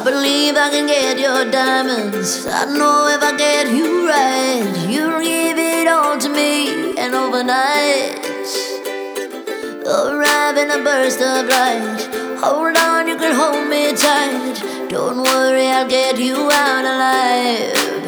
I believe I can get your diamonds. I know if I get you right, you'll give it all to me. And overnight, arrive in a burst of light. Hold on, you can hold me tight. Don't worry, I'll get you out alive.